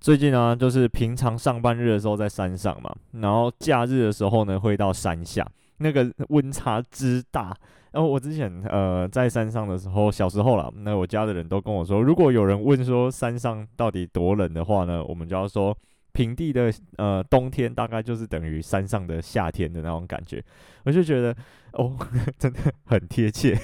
最近呢，就是平常上班日的时候在山上嘛，然后假日的时候呢会到山下，那个温差之大。然后我之前呃在山上的时候，小时候啦，那我家的人都跟我说，如果有人问说山上到底多冷的话呢，我们就要说平地的呃冬天大概就是等于山上的夏天的那种感觉。我就觉得哦，真的很贴切。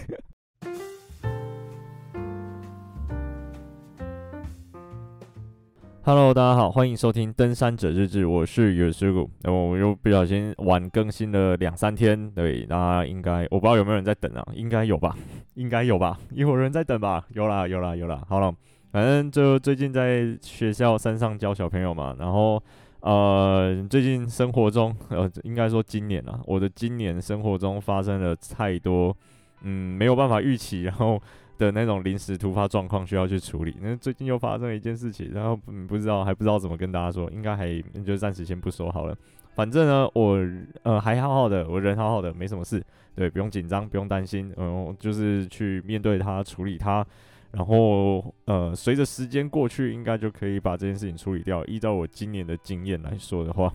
Hello，大家好，欢迎收听《登山者日志》，我是有师傅。然后我又不小心晚更新了两三天，对，那应该我不知道有没有人在等啊？应该有吧？应该有吧？有人在等吧？有啦，有啦，有啦。好了，反正就最近在学校山上教小朋友嘛，然后呃，最近生活中呃，应该说今年啊，我的今年生活中发生了太多，嗯，没有办法预期，然后。的那种临时突发状况需要去处理，那最近又发生了一件事情，然后嗯不知道还不知道怎么跟大家说，应该还就暂时先不说好了。反正呢，我呃还好好的，我人好好的，没什么事，对，不用紧张，不用担心，嗯，就是去面对它，处理它，然后呃随着时间过去，应该就可以把这件事情处理掉。依照我今年的经验来说的话，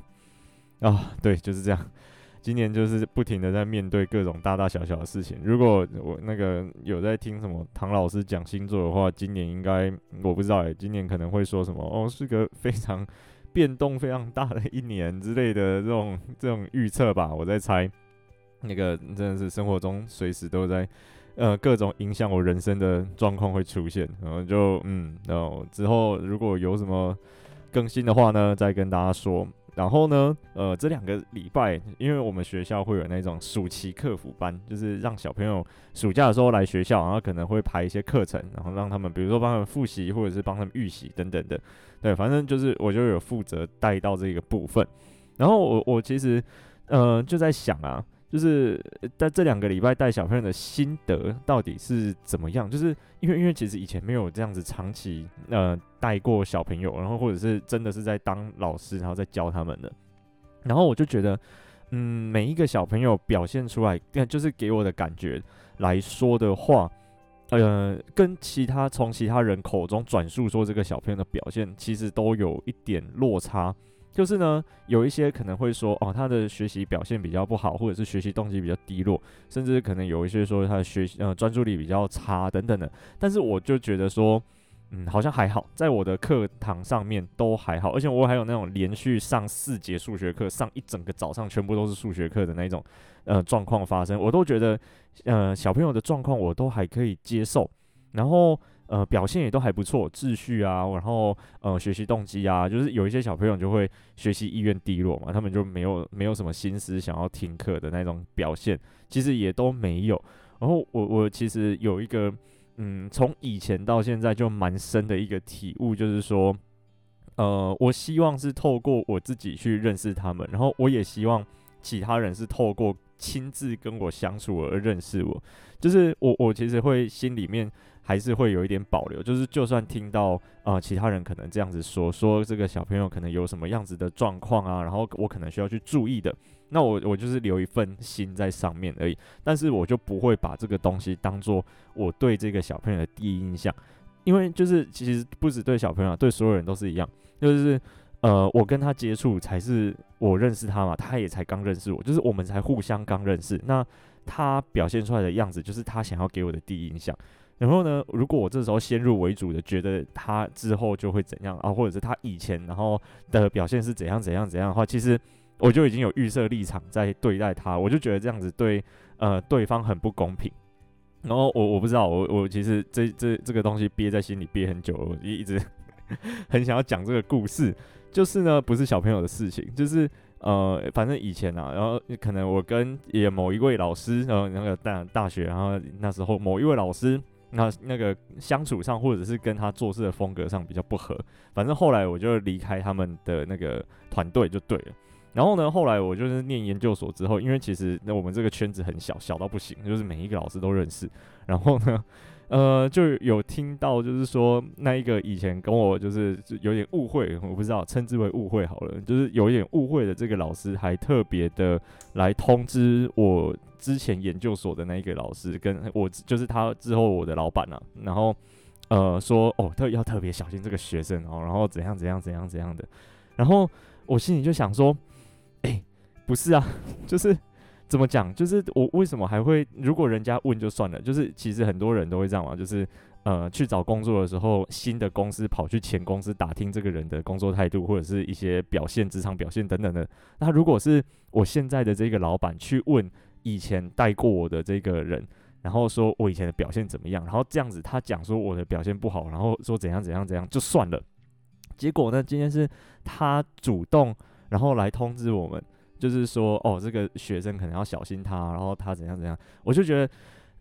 啊，对，就是这样。今年就是不停的在面对各种大大小小的事情。如果我那个有在听什么唐老师讲星座的话，今年应该我不知道诶，今年可能会说什么哦，是个非常变动非常大的一年之类的这种这种预测吧。我在猜，那个真的是生活中随时都在呃各种影响我人生的状况会出现。然后就嗯，然后之后如果有什么更新的话呢，再跟大家说。然后呢，呃，这两个礼拜，因为我们学校会有那种暑期客服班，就是让小朋友暑假的时候来学校，然后可能会排一些课程，然后让他们，比如说帮他们复习，或者是帮他们预习等等的。对，反正就是我就有负责带到这个部分。然后我我其实，呃，就在想啊。就是在这两个礼拜带小朋友的心得到底是怎么样？就是因为因为其实以前没有这样子长期呃带过小朋友，然后或者是真的是在当老师，然后在教他们的。然后我就觉得，嗯，每一个小朋友表现出来，就是给我的感觉来说的话，呃，跟其他从其他人口中转述说这个小朋友的表现，其实都有一点落差。就是呢，有一些可能会说，哦，他的学习表现比较不好，或者是学习动机比较低落，甚至可能有一些说他的学习呃专注力比较差等等的。但是我就觉得说，嗯，好像还好，在我的课堂上面都还好，而且我还有那种连续上四节数学课，上一整个早上全部都是数学课的那种呃状况发生，我都觉得呃小朋友的状况我都还可以接受，然后。呃，表现也都还不错，秩序啊，然后呃，学习动机啊，就是有一些小朋友就会学习意愿低落嘛，他们就没有没有什么心思想要听课的那种表现，其实也都没有。然后我我其实有一个嗯，从以前到现在就蛮深的一个体悟，就是说，呃，我希望是透过我自己去认识他们，然后我也希望其他人是透过亲自跟我相处而认识我，就是我我其实会心里面。还是会有一点保留，就是就算听到啊、呃，其他人可能这样子说，说这个小朋友可能有什么样子的状况啊，然后我可能需要去注意的，那我我就是留一份心在上面而已，但是我就不会把这个东西当做我对这个小朋友的第一印象，因为就是其实不止对小朋友，对所有人都是一样，就是呃，我跟他接触才是我认识他嘛，他也才刚认识我，就是我们才互相刚认识，那他表现出来的样子就是他想要给我的第一印象。然后呢，如果我这时候先入为主的觉得他之后就会怎样啊，或者是他以前然后的表现是怎样怎样怎样的话，其实我就已经有预设立场在对待他，我就觉得这样子对呃对方很不公平。然后我我不知道，我我其实这这这个东西憋在心里憋很久了，我一直 很想要讲这个故事，就是呢不是小朋友的事情，就是呃反正以前啊，然后可能我跟也某一位老师，然后那个大大学，然后那时候某一位老师。那那个相处上，或者是跟他做事的风格上比较不合，反正后来我就离开他们的那个团队就对了。然后呢，后来我就是念研究所之后，因为其实那我们这个圈子很小，小到不行，就是每一个老师都认识。然后呢，呃，就有听到就是说那一个以前跟我就是有点误会，我不知道称之为误会好了，就是有一点误会的这个老师还特别的来通知我。之前研究所的那一个老师跟我，就是他之后我的老板啊，然后呃说哦，特要特别小心这个学生哦，然后怎样怎样怎样怎样的，然后我心里就想说，哎、不是啊，就是。怎么讲？就是我为什么还会？如果人家问就算了。就是其实很多人都会这样嘛，就是呃去找工作的时候，新的公司跑去前公司打听这个人的工作态度或者是一些表现、职场表现等等的。那如果是我现在的这个老板去问以前带过我的这个人，然后说我以前的表现怎么样，然后这样子他讲说我的表现不好，然后说怎样怎样怎样就算了。结果呢，今天是他主动然后来通知我们。就是说，哦，这个学生可能要小心他，然后他怎样怎样，我就觉得，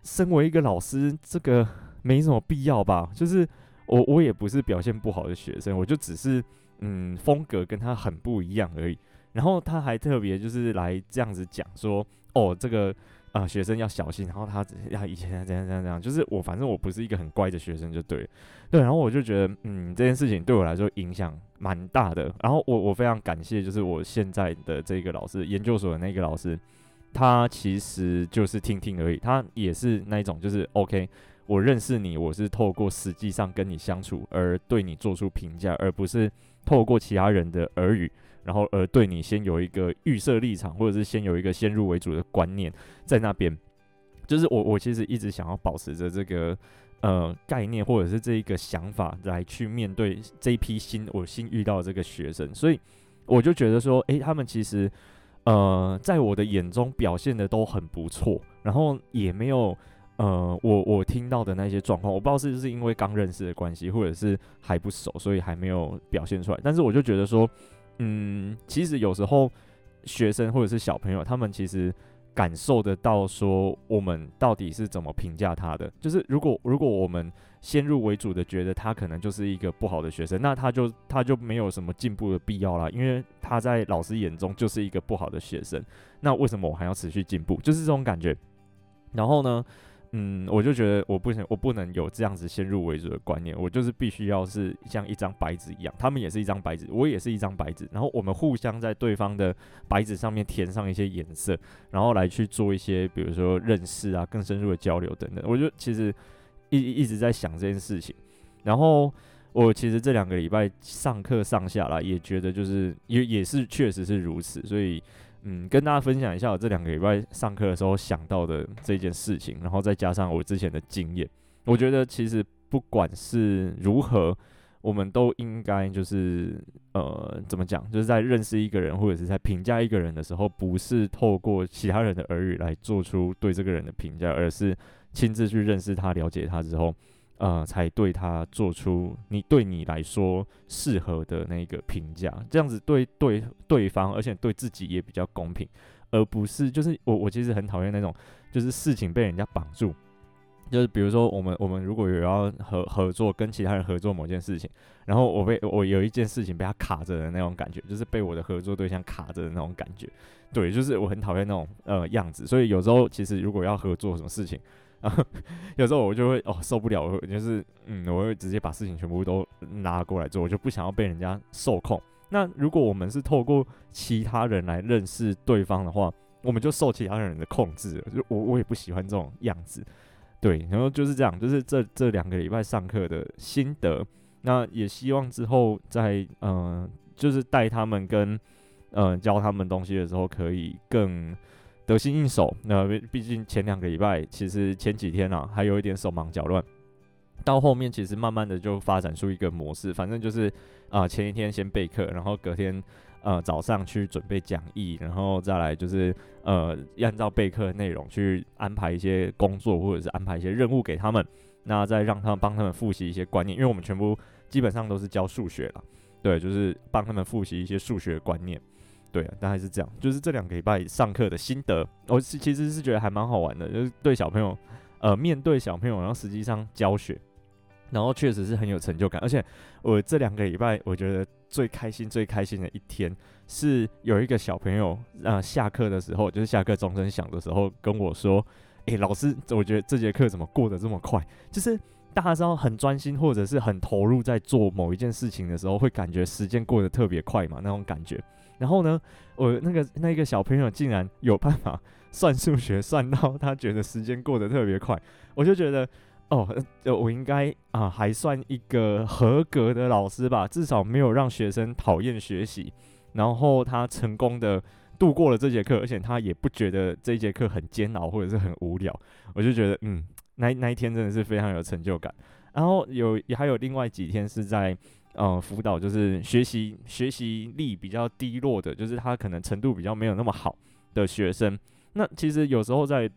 身为一个老师，这个没什么必要吧。就是我我也不是表现不好的学生，我就只是嗯风格跟他很不一样而已。然后他还特别就是来这样子讲说，哦，这个。啊、学生要小心，然后他他以前怎样怎样怎样，就是我反正我不是一个很乖的学生就对，对，然后我就觉得，嗯，这件事情对我来说影响蛮大的。然后我我非常感谢，就是我现在的这个老师，研究所的那个老师，他其实就是听听而已，他也是那一种，就是 OK，我认识你，我是透过实际上跟你相处而对你做出评价，而不是透过其他人的耳语。然后，而对你先有一个预设立场，或者是先有一个先入为主的观念在那边，就是我我其实一直想要保持着这个呃概念，或者是这一个想法来去面对这一批新我新遇到的这个学生，所以我就觉得说，诶，他们其实呃在我的眼中表现的都很不错，然后也没有呃我我听到的那些状况，我不知道是不是因为刚认识的关系，或者是还不熟，所以还没有表现出来，但是我就觉得说。嗯，其实有时候学生或者是小朋友，他们其实感受得到说我们到底是怎么评价他的。就是如果如果我们先入为主的觉得他可能就是一个不好的学生，那他就他就没有什么进步的必要啦，因为他在老师眼中就是一个不好的学生。那为什么我还要持续进步？就是这种感觉。然后呢，嗯，我就觉得我不行，我不能有这样子先入为主的观念，我就是必须要是像一张白纸一样，他们也是一张白纸，我也是一张白纸，然后我们互相在对方的白纸上面填上一些颜色，然后来去做一些，比如说认识啊，更深入的交流等等。我就其实一一直在想这件事情，然后我其实这两个礼拜上课上下来，也觉得就是也也是确实是如此，所以。嗯，跟大家分享一下我这两个礼拜上课的时候想到的这件事情，然后再加上我之前的经验，我觉得其实不管是如何，我们都应该就是呃，怎么讲，就是在认识一个人或者是在评价一个人的时候，不是透过其他人的耳语来做出对这个人的评价，而是亲自去认识他、了解他之后。呃，才对他做出你对你来说适合的那个评价，这样子对对对方，而且对自己也比较公平，而不是就是我我其实很讨厌那种就是事情被人家绑住，就是比如说我们我们如果有要合合作跟其他人合作某件事情，然后我被我有一件事情被他卡着的那种感觉，就是被我的合作对象卡着的那种感觉，对，就是我很讨厌那种呃样子，所以有时候其实如果要合作什么事情。然 后有时候我就会哦受不了，我就是嗯，我会直接把事情全部都拿过来做，我就不想要被人家受控。那如果我们是透过其他人来认识对方的话，我们就受其他人的控制了。就我我也不喜欢这种样子，对。然后就是这样，就是这这两个礼拜上课的心得。那也希望之后在嗯、就是带他们跟嗯、教他们东西的时候，可以更。得心应手，那毕竟前两个礼拜，其实前几天啊，还有一点手忙脚乱。到后面其实慢慢的就发展出一个模式，反正就是啊、前一天先备课，然后隔天呃早上去准备讲义，然后再来就是呃按照备课内容去安排一些工作或者是安排一些任务给他们，那再让他们帮他们复习一些观念，因为我们全部基本上都是教数学了，对，就是帮他们复习一些数学观念。对，大概是这样，就是这两个礼拜上课的心得，我是其实是觉得还蛮好玩的，就是对小朋友，呃，面对小朋友，然后实际上教学，然后确实是很有成就感。而且我这两个礼拜，我觉得最开心、最开心的一天，是有一个小朋友，呃，下课的时候，就是下课钟声响的时候，跟我说：“诶，老师，我觉得这节课怎么过得这么快？”就是大家知道很专心或者是很投入在做某一件事情的时候，会感觉时间过得特别快嘛，那种感觉。然后呢，我那个那个小朋友竟然有办法算数学，算到他觉得时间过得特别快，我就觉得，哦，我应该啊还算一个合格的老师吧，至少没有让学生讨厌学习，然后他成功的度过了这节课，而且他也不觉得这节课很煎熬或者是很无聊，我就觉得嗯，那那一天真的是非常有成就感。然后有也还有另外几天是在呃辅导，就是学习学习力比较低落的，就是他可能程度比较没有那么好的学生。那其实有时候在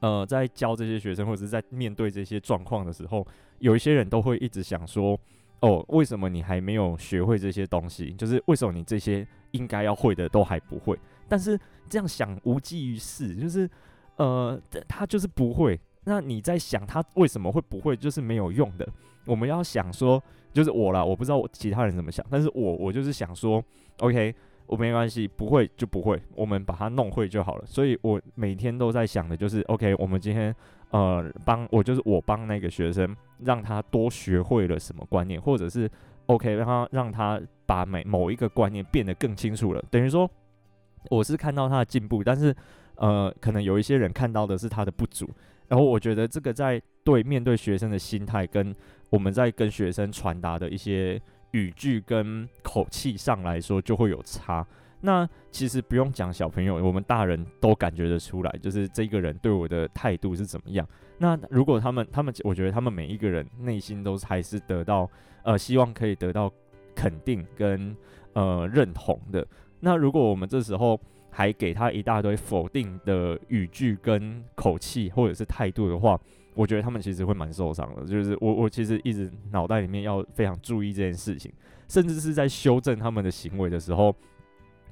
呃在教这些学生或者是在面对这些状况的时候，有一些人都会一直想说，哦，为什么你还没有学会这些东西？就是为什么你这些应该要会的都还不会？但是这样想无济于事，就是呃他就是不会。那你在想他为什么会不会，就是没有用的。我们要想说，就是我啦，我不知道其他人怎么想，但是我我就是想说，OK，我没关系，不会就不会，我们把它弄会就好了。所以我每天都在想的就是，OK，我们今天呃帮我就是我帮那个学生，让他多学会了什么观念，或者是 OK 让他让他把每某一个观念变得更清楚了。等于说我是看到他的进步，但是呃可能有一些人看到的是他的不足。然后我觉得这个在对面对学生的心态，跟我们在跟学生传达的一些语句跟口气上来说，就会有差。那其实不用讲小朋友，我们大人都感觉得出来，就是这个人对我的态度是怎么样。那如果他们，他们，我觉得他们每一个人内心都还是得到，呃，希望可以得到肯定跟呃认同的。那如果我们这时候，还给他一大堆否定的语句跟口气，或者是态度的话，我觉得他们其实会蛮受伤的。就是我我其实一直脑袋里面要非常注意这件事情，甚至是在修正他们的行为的时候，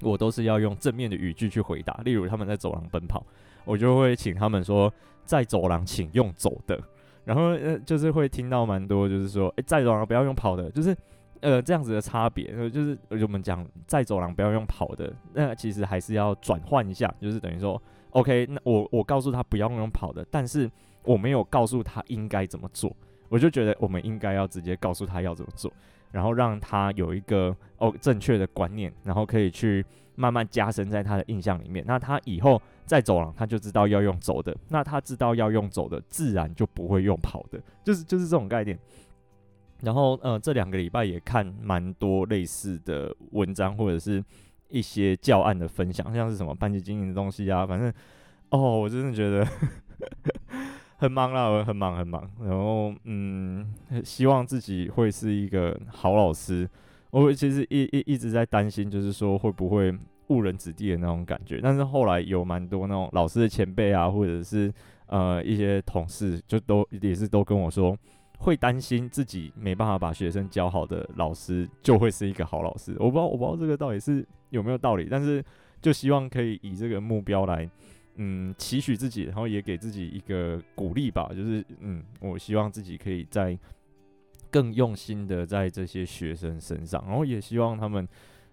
我都是要用正面的语句去回答。例如他们在走廊奔跑，我就会请他们说，在走廊请用走的，然后呃就是会听到蛮多就是说，诶，在走廊不要用跑的，就是。呃，这样子的差别，就是我们讲在走廊不要用跑的，那其实还是要转换一下，就是等于说，OK，那我我告诉他不要用跑的，但是我没有告诉他应该怎么做，我就觉得我们应该要直接告诉他要怎么做，然后让他有一个哦正确的观念，然后可以去慢慢加深在他的印象里面，那他以后在走廊他就知道要用走的，那他知道要用走的，自然就不会用跑的，就是就是这种概念。然后，呃，这两个礼拜也看蛮多类似的文章，或者是一些教案的分享，像是什么班级经营的东西啊，反正，哦，我真的觉得 很忙啦，我很忙很忙。然后，嗯，希望自己会是一个好老师。我其实一一一直在担心，就是说会不会误人子弟的那种感觉。但是后来有蛮多那种老师的前辈啊，或者是呃一些同事，就都也是都跟我说。会担心自己没办法把学生教好的老师，就会是一个好老师。我不知道，我不知道这个到底是有没有道理，但是就希望可以以这个目标来，嗯，期许自己，然后也给自己一个鼓励吧。就是，嗯，我希望自己可以在更用心的在这些学生身上，然后也希望他们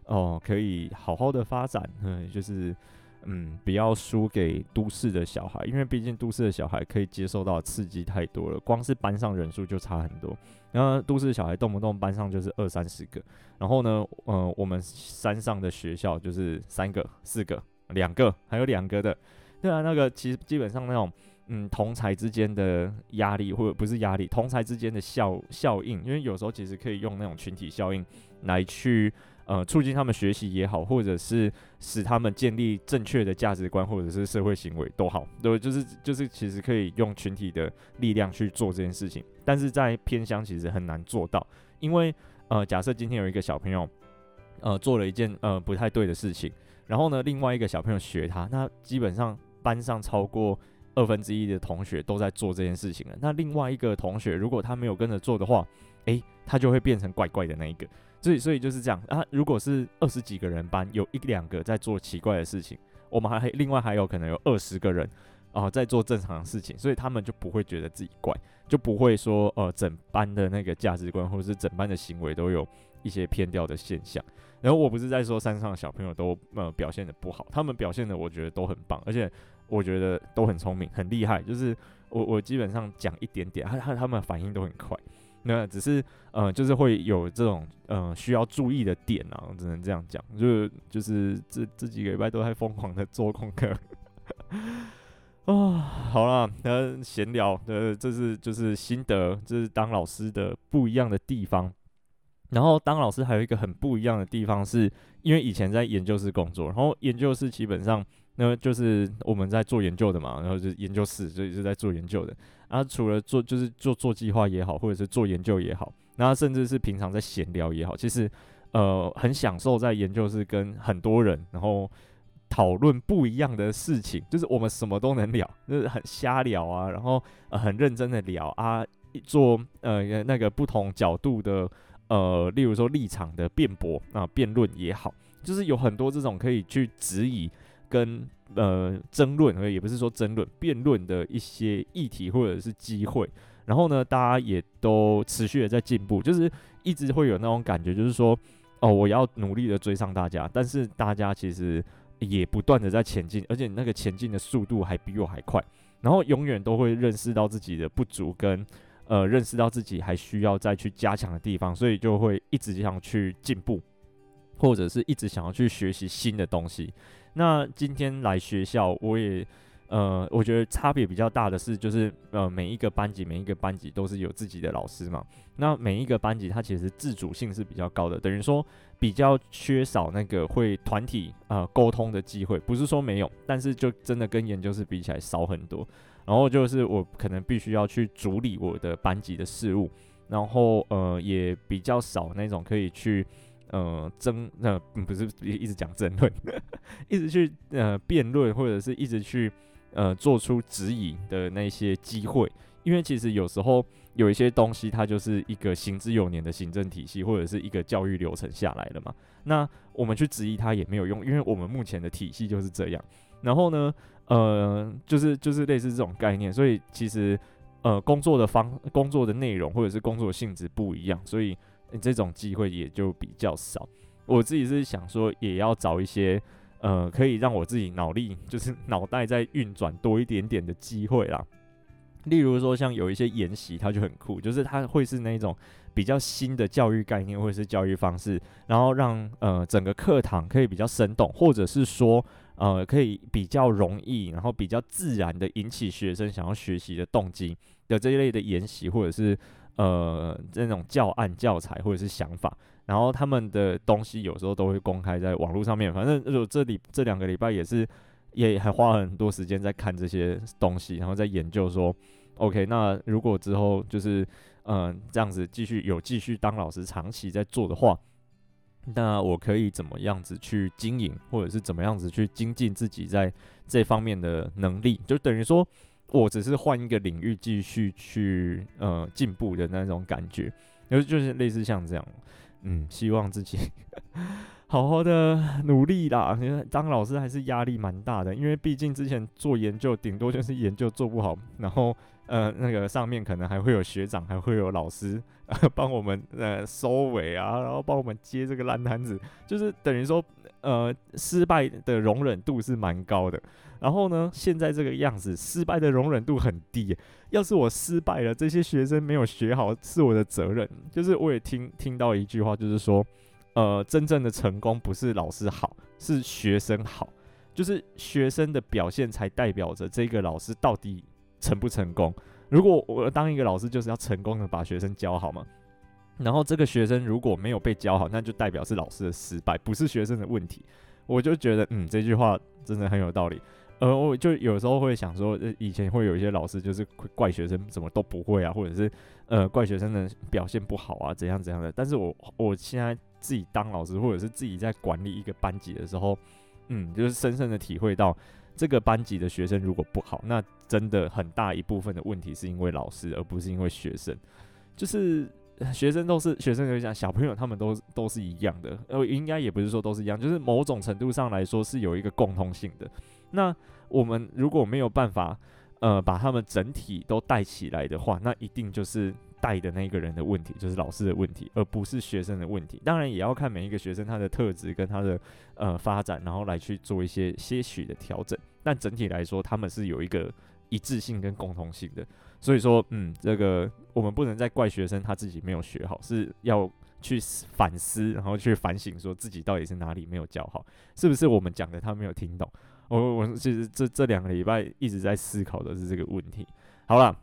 哦可以好好的发展，嗯，就是。嗯，不要输给都市的小孩，因为毕竟都市的小孩可以接受到刺激太多了，光是班上人数就差很多。然后都市的小孩动不动班上就是二三十个，然后呢，呃，我们山上的学校就是三个、四个、两个，还有两个的。对啊，那个其实基本上那种，嗯，同才之间的压力或者不是压力，同才之间的效效应，因为有时候其实可以用那种群体效应来去。呃，促进他们学习也好，或者是使他们建立正确的价值观，或者是社会行为都好，对，就是就是其实可以用群体的力量去做这件事情。但是在偏乡其实很难做到，因为呃，假设今天有一个小朋友呃做了一件呃不太对的事情，然后呢，另外一个小朋友学他，那基本上班上超过二分之一的同学都在做这件事情了。那另外一个同学如果他没有跟着做的话，诶，他就会变成怪怪的那一个。所以，所以就是这样啊。如果是二十几个人班，有一两个在做奇怪的事情，我们还另外还有可能有二十个人啊、在做正常的事情，所以他们就不会觉得自己怪，就不会说呃整班的那个价值观或者是整班的行为都有一些偏掉的现象。然后我不是在说山上的小朋友都呃表现得不好，他们表现的我觉得都很棒，而且我觉得都很聪明、很厉害。就是我我基本上讲一点点，他他他们反应都很快。那只是，呃，就是会有这种，呃，需要注意的点啊，只能这样讲，就就是这这几个礼拜都在疯狂的做功课，啊，好啦，呃，闲聊，呃，这是就是心得，这是当老师的不一样的地方。然后当老师还有一个很不一样的地方是，因为以前在研究室工作，然后研究室基本上那就是我们在做研究的嘛，然后就是研究室，所以是在做研究的。啊，除了做就是做做计划也好，或者是做研究也好，那甚至是平常在闲聊也好，其实呃很享受在研究室跟很多人，然后。讨论不一样的事情，就是我们什么都能聊，就是很瞎聊啊，然后很认真的聊啊，做呃那个不同角度的呃，例如说立场的辩驳啊，辩论也好，就是有很多这种可以去质疑跟呃争论，也不是说争论，辩论的一些议题或者是机会。然后呢，大家也都持续的在进步，就是一直会有那种感觉，就是说哦，我要努力的追上大家，但是大家其实。也不断的在前进，而且那个前进的速度还比我还快，然后永远都会认识到自己的不足跟呃认识到自己还需要再去加强的地方，所以就会一直想去进步，或者是一直想要去学习新的东西。那今天来学校，我也。呃，我觉得差别比较大的是，就是呃，每一个班级每一个班级都是有自己的老师嘛。那每一个班级它其实自主性是比较高的，等于说比较缺少那个会团体呃沟通的机会。不是说没有，但是就真的跟研究室比起来少很多。然后就是我可能必须要去处理我的班级的事务，然后呃也比较少那种可以去呃争那、不是一直讲争论，一直去呃辩论或者是一直去。呃，做出质疑的那些机会，因为其实有时候有一些东西，它就是一个行之有年的行政体系，或者是一个教育流程下来的嘛。那我们去质疑它也没有用，因为我们目前的体系就是这样。然后呢，呃，就是就是类似这种概念，所以其实呃，工作的方、工作的内容或者是工作性质不一样，所以这种机会也就比较少。我自己是想说，也要找一些。呃，可以让我自己脑力就是 脑袋在运转多一点点的机会啦。例如说，像有一些研习，它就很酷，就是它会是那种比较新的教育概念或者是教育方式，然后让呃整个课堂可以比较生动，或者是说呃可以比较容易，然后比较自然的引起学生想要学习的动机的这一类的研习，或者是呃这种教案教材或者是想法。然后他们的东西有时候都会公开在网络上面，反正就这里这两个礼拜也是，也还花了很多时间在看这些东西，然后在研究说，OK，那如果之后就是嗯、这样子继续有继续当老师长期在做的话，那我可以怎么样子去经营，或者是怎么样子去精进自己在这方面的能力，就等于说我只是换一个领域继续去呃进步的那种感觉，就就是类似像这样。嗯，希望自己 好好的努力啦。因为当老师还是压力蛮大的，因为毕竟之前做研究，顶多就是研究做不好，然后呃那个上面可能还会有学长，还会有老师帮我们呃收尾啊，然后帮我们接这个烂摊子，就是等于说呃失败的容忍度是蛮高的。然后呢，现在这个样子，失败的容忍度很低。要是我失败了，这些学生没有学好，是我的责任。就是我也听听到一句话，就是说，呃，真正的成功不是老师好，是学生好。就是学生的表现才代表着这个老师到底成不成功。如果我当一个老师，就是要成功的把学生教好嘛。然后这个学生如果没有被教好，那就代表是老师的失败，不是学生的问题。我就觉得，嗯，这句话真的很有道理。呃，我就有时候会想说，以前会有一些老师就是怪学生怎么都不会啊，或者是呃怪学生的表现不好啊，怎样怎样的。但是我我现在自己当老师，或者是自己在管理一个班级的时候，嗯，就是深深的体会到，这个班级的学生如果不好，那真的很大一部分的问题是因为老师，而不是因为学生。就是学生都是学生，就讲小朋友他们都都是一样的，呃，应该也不是说都是一样，就是某种程度上来说是有一个共通性的。那我们如果没有办法，呃，把他们整体都带起来的话，那一定就是带的那个人的问题，就是老师的问题，而不是学生的问题。当然也要看每一个学生他的特质跟他的呃发展，然后来去做一些些许的调整。但整体来说，他们是有一个一致性跟共同性的。所以说，嗯，这个我们不能再怪学生他自己没有学好，是要去反思，然后去反省，说自己到底是哪里没有教好，是不是我们讲的他没有听懂？我我其实这这两个礼拜一直在思考的是这个问题。好了，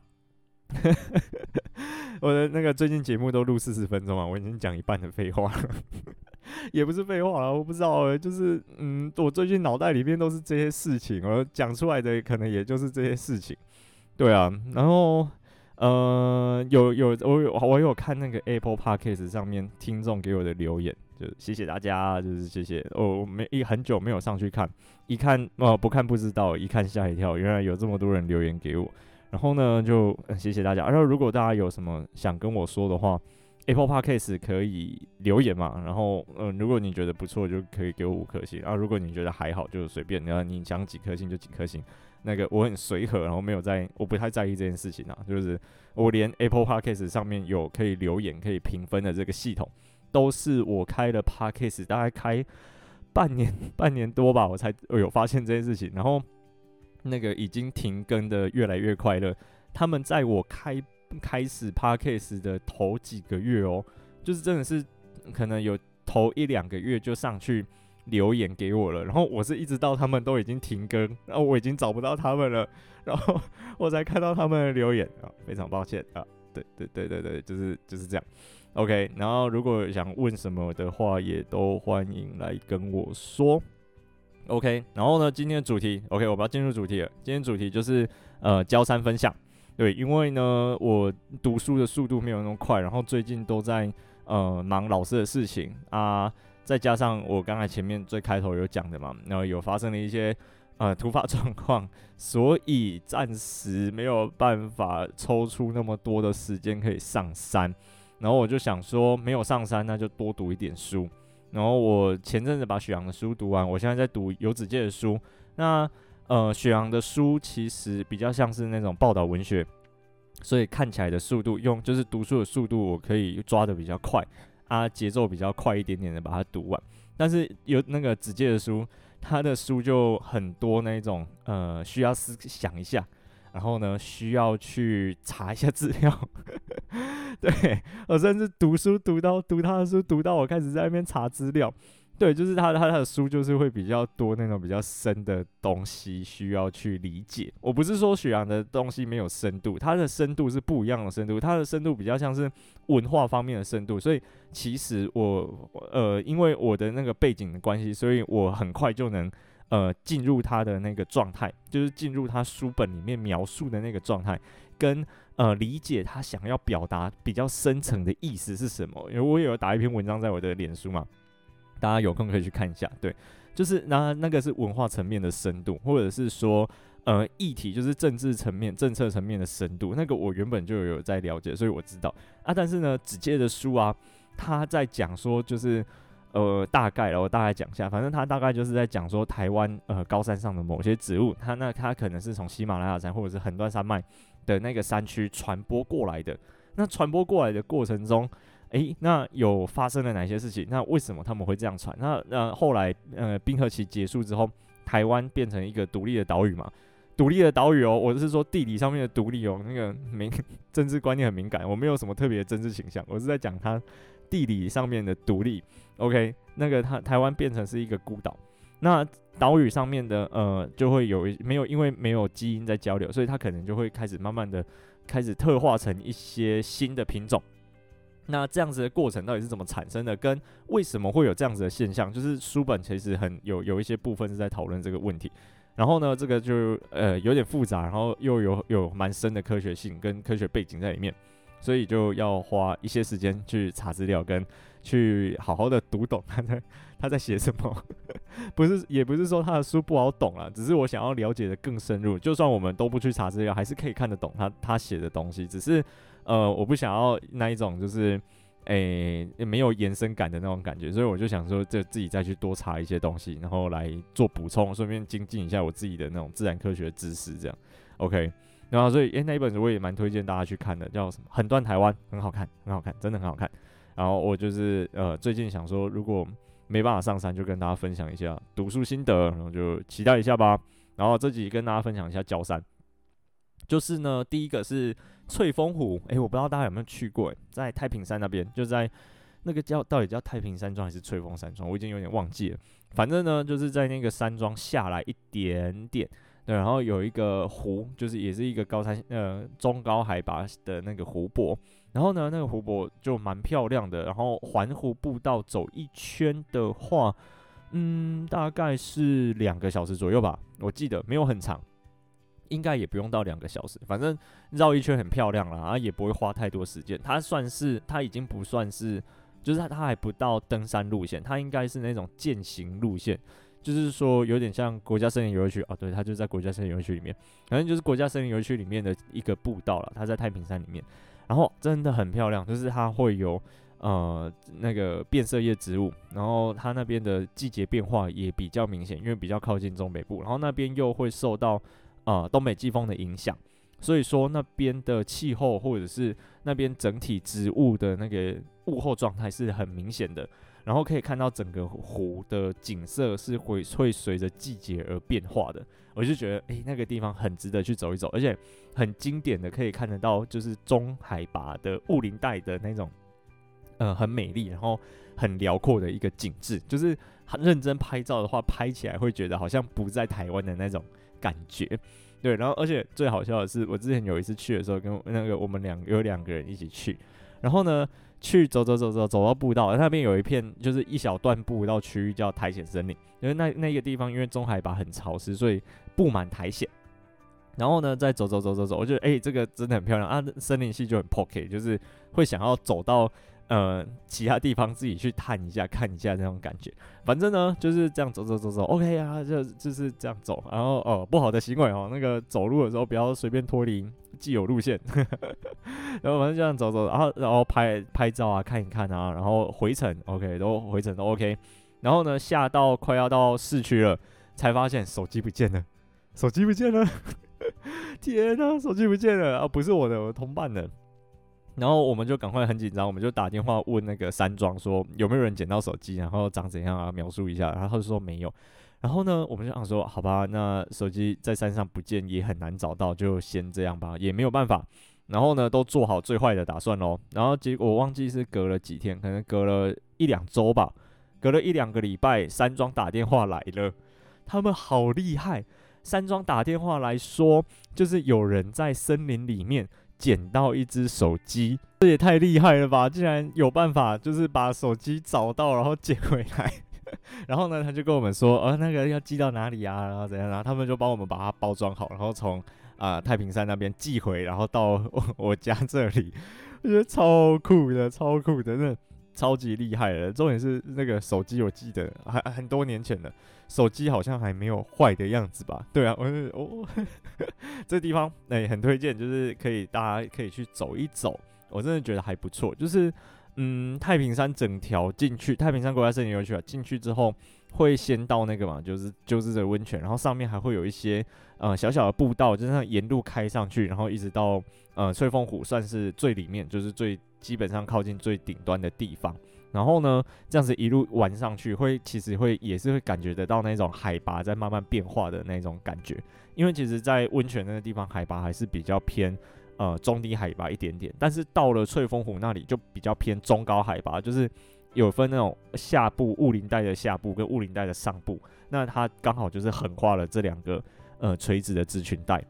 我的那个最近节目都录四十分钟啊，我已经讲一半的废话了，也不是废话了，我不知道，就是嗯，我最近脑袋里面都是这些事情，我讲出来的可能也就是这些事情。对啊，然后。呃，有有我有我有看那个 Apple Podcast 上面听众给我的留言，就谢谢大家，就是谢谢。哦，我没一很久没有上去看，一看哦、呃、不看不知道，一看吓一跳，原来有这么多人留言给我。然后呢，就、谢谢大家。然后如果大家有什么想跟我说的话，Apple Podcast 可以留言嘛。然后嗯、如果你觉得不错，就可以给我五颗星。然后如果你觉得还好，就随便，然后你想几颗星就几颗星。那个我很随和，然后没有在，我不太在意这件事情啊。就是我连 Apple Podcast 上面有可以留言、可以评分的这个系统，都是我开了 Podcast 大概开半年、半年多吧，我才有发现这件事情。然后那个已经停更的越来越快乐，他们在我开开始 Podcast 的头几个月哦，就是真的是可能有头一两个月就上去。留言给我了，然后我是一直到他们都已经停更，然后我已经找不到他们了，然后我才看到他们的留言啊，非常抱歉啊，对对对对对，就是就是这样，OK，然后如果想问什么的话，也都欢迎来跟我说，OK，然后呢，今天的主题，OK，我们要进入主题了，今天主题就是呃，交三分享，对，因为呢，我读书的速度没有那么快，然后最近都在呃忙老师的事情啊。再加上我刚才前面最开头有讲的嘛，然后有发生了一些呃突发状况，所以暂时没有办法抽出那么多的时间可以上山。然后我就想说，没有上山，那就多读一点书。然后我前阵子把许阳的书读完，我现在在读游子健的书。那呃，许阳的书其实比较像是那种报道文学，所以看起来的速度，用就是读书的速度，我可以抓得比较快。啊节奏比较快一点点的把它读完，但是有那个子健的书，他的书就很多那种呃需要思想一下，然后呢需要去查一下资料，对，我甚至读书读到读他的书读到我开始在那边查资料。对，就是他他他的书就是会比较多那种比较深的东西需要去理解。我不是说许阳的东西没有深度，他的深度是不一样的深度，他的深度比较像是文化方面的深度。所以其实我呃，因为我的那个背景的关系，所以我很快就能呃进入他的那个状态，就是进入他书本里面描述的那个状态，跟呃理解他想要表达比较深层的意思是什么。因为我也有打一篇文章在我的脸书嘛。大家有空可以去看一下，对，就是那那个是文化层面的深度，或者是说呃议题，就是政治层面、政策层面的深度，那个我原本就有在了解，所以我知道啊。但是呢，子健的书啊，他在讲说就是呃大概了，我大概讲一下，反正他大概就是在讲说台湾呃高山上的某些植物，它那它可能是从喜马拉雅山或者是横断山脉的那个山区传播过来的，那传播过来的过程中。诶，那有发生了哪些事情？那为什么他们会这样传？那那后来，呃，冰河期结束之后，台湾变成一个独立的岛屿嘛？独立的岛屿哦，我是说地理上面的独立哦。那个敏 政治观念很敏感，我没有什么特别的政治倾向，我是在讲它地理上面的独立。OK，那个它台湾变成是一个孤岛，那岛屿上面的呃就会有没有因为没有基因在交流，所以它可能就会开始慢慢的开始特化成一些新的品种。那这样子的过程到底是怎么产生的？跟为什么会有这样子的现象？就是书本其实很有有一些部分是在讨论这个问题。然后呢，这个就呃有点复杂，然后又有有蛮深的科学性跟科学背景在里面，所以就要花一些时间去查资料，跟去好好的读懂他在 他在写什么。不是，也不是说他的书不好懂啊，只是我想要了解的更深入。就算我们都不去查资料，还是可以看得懂他他写的东西，只是。呃，我不想要那一种就是，诶、没有延伸感的那种感觉，所以我就想说，就自己再去多查一些东西，然后来做补充，顺便精进一下我自己的那种自然科学知识，这样，OK。然后所以，诶、那一本书我也蛮推荐大家去看的，叫什么？横断台湾，很好看，很好看，真的很好看。然后我就是，呃，最近想说，如果没办法上山，就跟大家分享一下读书心得，然后就期待一下吧。然后这集跟大家分享一下焦山，就是呢，第一个是。翠峰湖，诶、我不知道大家有没有去过，诶，在太平山那边，就在那个叫到底叫太平山庄还是翠峰山庄，我已经有点忘记了。反正呢，就是在那个山庄下来一点点，对，然后有一个湖，就是也是一个高山呃中高海拔的那个湖泊。然后呢，那个湖泊就蛮漂亮的。然后环湖步道走一圈的话，嗯，大概是两个小时左右吧，我记得没有很长。应该也不用到两个小时，反正绕一圈很漂亮了，然后也不会花太多时间。它算是，它已经不算是，就是它还不到登山路线，它应该是那种健行路线，就是说有点像国家森林游乐区哦，对，它就在国家森林游乐区里面，反正就是国家森林游乐区里面的一个步道了。它在太平山里面，然后真的很漂亮，就是它会有呃那个变色叶植物，然后它那边的季节变化也比较明显，因为比较靠近中北部，然后那边又会受到。呃，东北季风的影响，所以说那边的气候或者是那边整体植物的那个物候状态是很明显的，然后可以看到整个湖的景色是会会随着季节而变化的。我就觉得，诶、那个地方很值得去走一走，而且很经典的可以看得到，就是中海拔的雾林带的那种，呃，很美丽，然后很辽阔的一个景致，就是很认真拍照的话，拍起来会觉得好像不在台湾的那种。感觉对，然后而且最好笑的是，我之前有一次去的时候，跟那个我们两有两个人一起去，然后呢，去走走走走走到步道，那边有一片就是一小段步道区域叫苔藓森林，因为那那个地方因为中海拔很潮湿，所以布满苔藓。然后呢，再走走走走走，我觉得哎，这个真的很漂亮啊，森林系就很 pocket，就是会想要走到。呃，其他地方自己去探一下，看一下那种感觉。反正呢，就是这样走走走走，OK 啊，就就是这样走。然后哦，不好的行为哦，那个走路的时候不要随便脱离既有路线。然后反正这样走走，然后然后拍拍照啊，看一看啊，然后回程 OK，都回程都 OK。然后呢，下到快要到市区了，才发现手机不见了，手机不见了，天哪，手机不见了啊！不是我的，我同伴的。然后我们就赶快很紧张，我们就打电话问那个山庄说有没有人捡到手机，然后长怎样啊，描述一下。然后他就说没有。然后呢，我们就想说好吧，那手机在山上不见也很难找到，就先这样吧，也没有办法。然后呢，都做好最坏的打算喽。然后结果我忘记是隔了几天，可能隔了一两周吧，隔了一两个礼拜，山庄打电话来了，他们好厉害。山庄打电话来说，就是有人在森林里面。捡到一只手机，这也太厉害了吧！竟然有办法，就是把手机找到，然后捡回来。然后呢，他就跟我们说，呃，那个要寄到哪里啊？然后怎样？然后他们就帮我们把它包装好，然后从啊、太平山那边寄回，然后到我，家这里。我觉得超酷的，超酷的，那超级厉害的。重点是那个手机，我记得还很多年前的。手机好像还没有坏的样子吧？对啊，我我 这地方哎、欸、很推荐，就是可以大家可以去走一走，我真的觉得还不错。就是嗯，太平山整条进去，太平山国家森林游乐区啊，进去之后会先到那个嘛，就是就是这个温泉，然后上面还会有一些呃小小的步道，就是像沿路开上去，然后一直到呃翠峰湖，算是最里面，就是最基本上靠近最顶端的地方。然后呢，这样子一路玩上去，会其实会也是会感觉得到那种海拔在慢慢变化的那种感觉。因为其实，在温泉那个地方，海拔还是比较偏呃中低海拔一点点。但是到了翠峰湖那里，就比较偏中高海拔，就是有分那种下部雾林带的下部跟雾林带的上部。那它刚好就是横跨了这两个呃垂直的植群带。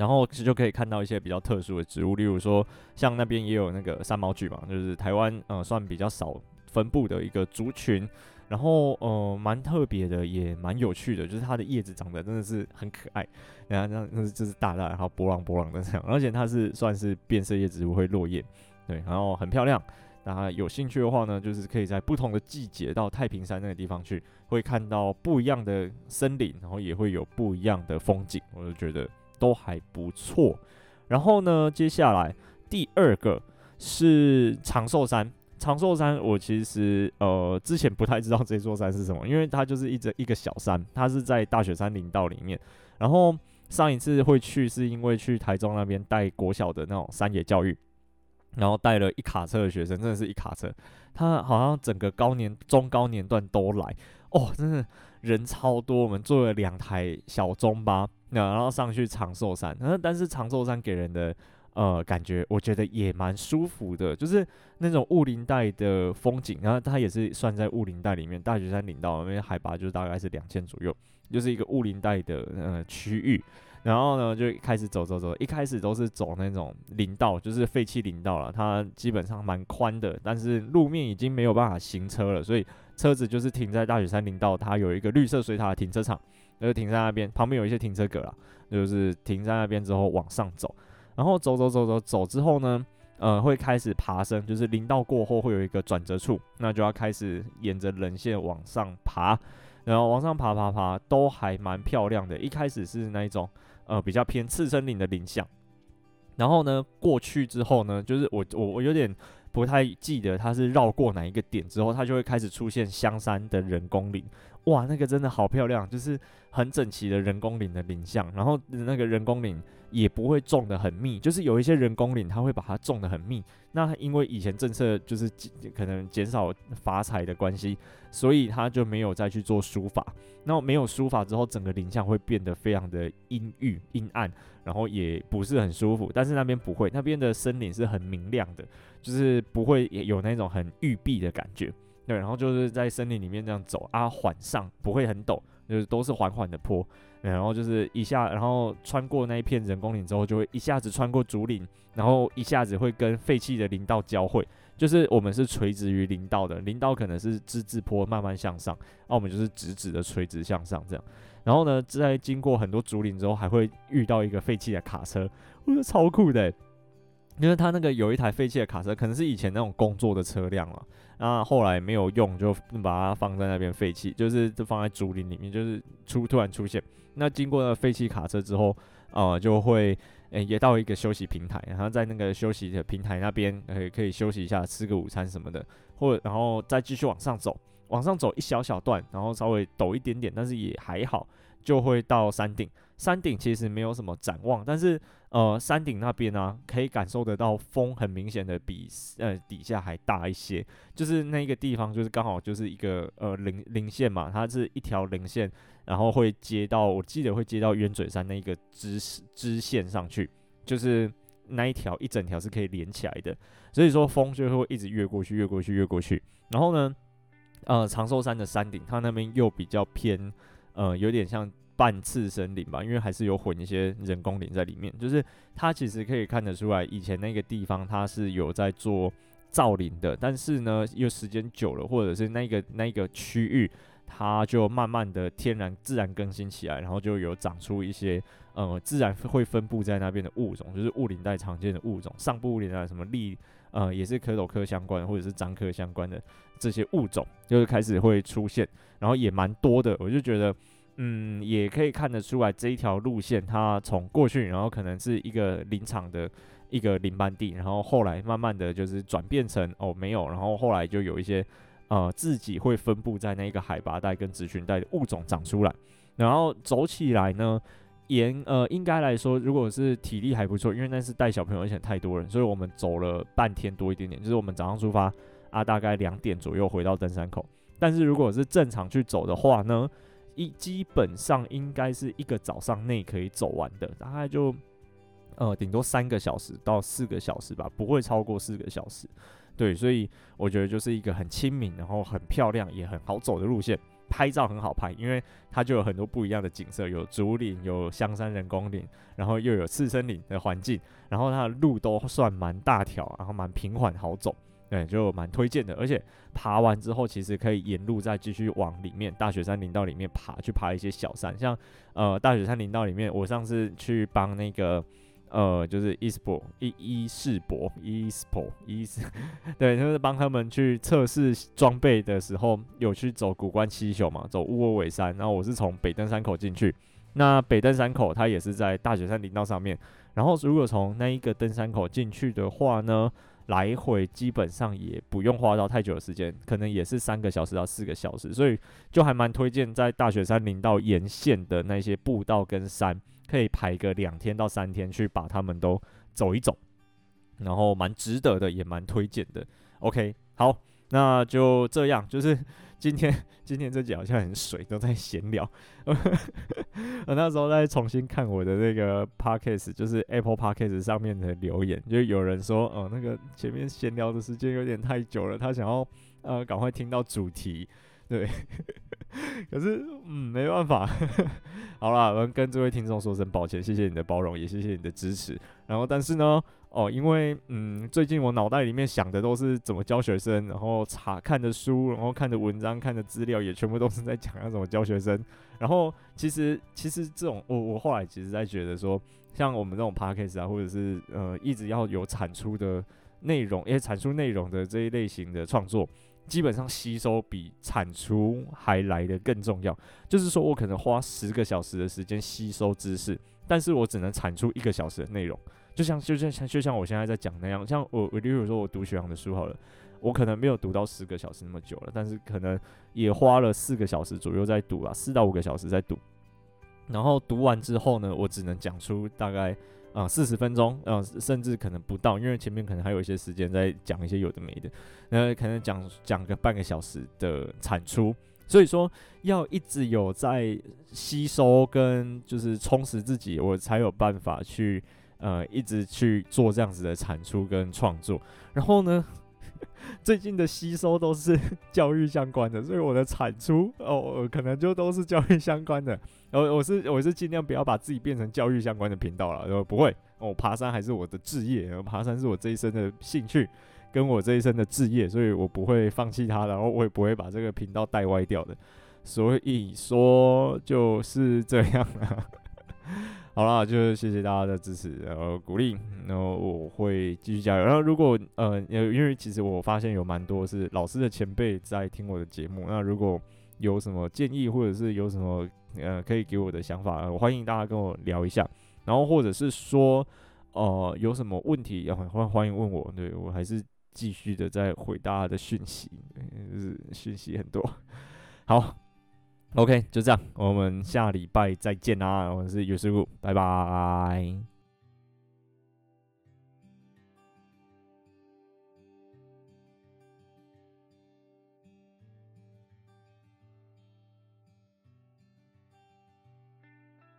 然后其实就可以看到一些比较特殊的植物，例如说像那边也有那个三毛菊嘛，就是台湾呃算比较少分布的一个族群。然后呃蛮特别的，也蛮有趣的，就是它的叶子长得真的是很可爱，然后那那就是大大然后波浪波浪的这样，而且它是算是变色叶植物会落叶，对，然后很漂亮。那有兴趣的话呢，就是可以在不同的季节到太平山那个地方去，会看到不一样的森林，然后也会有不一样的风景，我就觉得。都还不错，然后呢，接下来第二个是长寿山。长寿山，我其实呃之前不太知道这座山是什么，因为它就是一直一个小山，它是在大雪山林道里面。然后上一次会去是因为去台中那边带国小的那种山野教育，然后带了一卡车的学生，真的是一卡车，他好像整个高年中高年段都来哦，真的人超多，我们坐了两台小中巴。那然后上去长寿山，但是长寿山给人的呃，感觉我觉得也蛮舒服的，就是那种雾林带的风景，然后它也是算在雾林带里面，大雪山林道那边海拔就大概是两千左右，就是一个雾林带的呃区域。然后呢，就开始走走走，一开始都是走那种林道，就是废弃林道了，它基本上蛮宽的，但是路面已经没有办法行车了，所以车子就是停在大雪山林道，它有一个绿色水塔停车场，就停在那边，旁边有一些停车格啦，就是停在那边之后往上走。然后走走走走走之后呢，呃，会开始爬升，就是林道过后会有一个转折处，那就要开始沿着人线往上爬，然后往上爬爬爬，都还蛮漂亮的。一开始是那一种呃比较偏次森林的林相，然后呢过去之后呢，就是我我我有点不太记得它是绕过哪一个点之后，它就会开始出现香山的人工林。哇，那个真的好漂亮，就是很整齐的人工林的林相，然后那个人工林。也不会种得很密，就是有一些人工林，它会把它种得很密。那因为以前政策就是可能减少伐采的关系，所以他就没有再去做疏伐。那没有疏伐之后，整个林相会变得非常的阴郁、阴暗，然后也不是很舒服。但是那边不会，那边的森林是很明亮的，就是不会有那种很郁闭的感觉。对，然后就是在森林里面这样走啊，缓上不会很陡，就是都是缓缓的坡。然后就是一下，然后穿过那一片人工林之后，就会一下子穿过竹林，然后一下子会跟废弃的林道交汇。就是我们是垂直于林道的，林道可能是之字坡慢慢向上，那我们就是直直的垂直向上这样。然后呢，在经过很多竹林之后，还会遇到一个废弃的卡车，我觉得超酷的，因为他那个有一台废弃的卡车，可能是以前那种工作的车辆了。那后来没有用，就把它放在那边废弃，就是就放在竹林里面，就是出突然出现。那经过了废弃卡车之后，呃，就会诶、也到一个休息平台，然后在那个休息的平台那边，可以可以休息一下，吃个午餐什么的，或者然后再继续往上走，往上走一小小段，然后稍微陡一点点，但是也还好，就会到山顶。山顶其实没有什么展望，但是呃，山顶那边呢、啊，可以感受得到风很明显的比呃底下还大一些，就是那个地方就是刚好就是一个呃零零线嘛，它是一条零线，然后会接到我记得会接到鸢嘴山那个支支线上去，就是那一条一整条是可以连起来的，所以说风就会一直越过去，越过去，越过去。然后呢，呃，长寿山的山顶，它那边又比较偏呃有点像。半次森林吧，因为还是有混一些人工林在里面。就是它其实可以看得出来，以前那个地方它是有在做造林的，但是呢，又时间久了，或者是那个那个区域，它就慢慢的天然自然更新起来，然后就有长出一些呃自然会分布在那边的物种，就是雾林带常见的物种，上部雾林带什么栗呃也是壳斗科相关或者是樟科相关的这些物种，就是开始会出现，然后也蛮多的，我就觉得。嗯，也可以看得出来这一条路线，它从过去，然后可能是一个林场的一个林班地，然后后来慢慢的就是转变成哦没有，然后后来就有一些呃自己会分布在那个海拔带跟族群带的物种长出来，然后走起来呢，沿呃应该来说，如果是体力还不错，因为那是带小朋友而且太多人，所以我们走了半天多一点点，就是我们早上出发啊，大概两点左右回到登山口，但是如果是正常去走的话呢，一基本上应该是一个早上内可以走完的，大概就呃顶多三个小时到四个小时吧，不会超过四个小时。对，所以我觉得就是一个很亲民，然后很漂亮也很好走的路线，拍照很好拍，因为它就有很多不一样的景色，有竹林，有香山人工林，然后又有次森林的环境，然后它的路都算蛮大条，然后蛮平缓好走。对，就蛮推荐的，而且爬完之后，其实可以沿路再继续往里面大雪山林道里面爬，去爬一些小山，像呃大雪山林道里面，我上次去帮那个呃就是伊斯博伊伊世博伊斯博伊斯，对，就是帮他们去测试装备的时候，有去走古关七雄嘛，走雾窝尾山，然后我是从北登山口进去，那北登山口它也是在大雪山林道上面，然后如果从那一个登山口进去的话呢，来回基本上也不用花到太久的时间，可能也是三个小时到四个小时，所以就还蛮推荐在大雪山林道沿线的那些步道跟山，可以排个两天到三天去把它们都走一走，然后蛮值得的，也蛮推荐的。OK，好，那就这样，就是今天 今天这集好像很水，都在闲聊。我那时候在重新看我的那个 Podcast，就是 Apple Podcast 上面的留言，就有人说，哦，那个前面闲聊的时间有点太久了，他想要呃赶快听到主题。对，可是嗯没办法，好啦，我们跟这位听众说声抱歉，谢谢你的包容，也谢谢你的支持。然后但是呢，哦，因为嗯最近我脑袋里面想的都是怎么教学生，然后查看的书，然后看的文章，看的资料也全部都是在讲要怎么教学生。然后其实其实这种我我后来其实在觉得说，像我们这种 podcast 啊，或者是呃一直要有产出的内容，因为产出内容的这一类型的创作。基本上吸收比产出还来的更重要，就是说我可能花十个小时的时间吸收知识，但是我只能产出一个小时的内容，就像就像像就像我现在在讲那样，像我我例如说我读学行的书好了，我可能没有读到十个小时那么久了，但是可能也花了四个小时左右在读啊，四到五个小时在读，然后读完之后呢，我只能讲出大概。啊，四十分钟，呃、甚至可能不到，因为前面可能还有一些时间在讲一些有的没的，那可能讲讲个半个小时的产出，所以说要一直有在吸收跟就是充实自己，我才有办法去呃一直去做这样子的产出跟创作，然后呢，最近的吸收都是教育相关的，所以我的产出哦，可能就都是教育相关的。然后我是我是尽量不要把自己变成教育相关的频道了，然后不会哦，爬山还是我的志业，爬山是我这一生的兴趣，跟我这一生的志业，所以我不会放弃它，然后我也不会把这个频道带歪掉的。所以说就是这样了。好啦，就谢谢大家的支持，然后鼓励，然后我会继续加油。然后如果呃，因为其实我发现有蛮多是老师的前辈在听我的节目，那如果有什么建议或者是有什么呃可以给我的想法，我欢迎大家跟我聊一下。然后或者是说呃有什么问题，也欢欢迎问我，对，我还是继续的在回大家的讯息，就是讯息很多。好。OK，就这样，我们下礼拜再见啦！我是尤师傅，拜拜。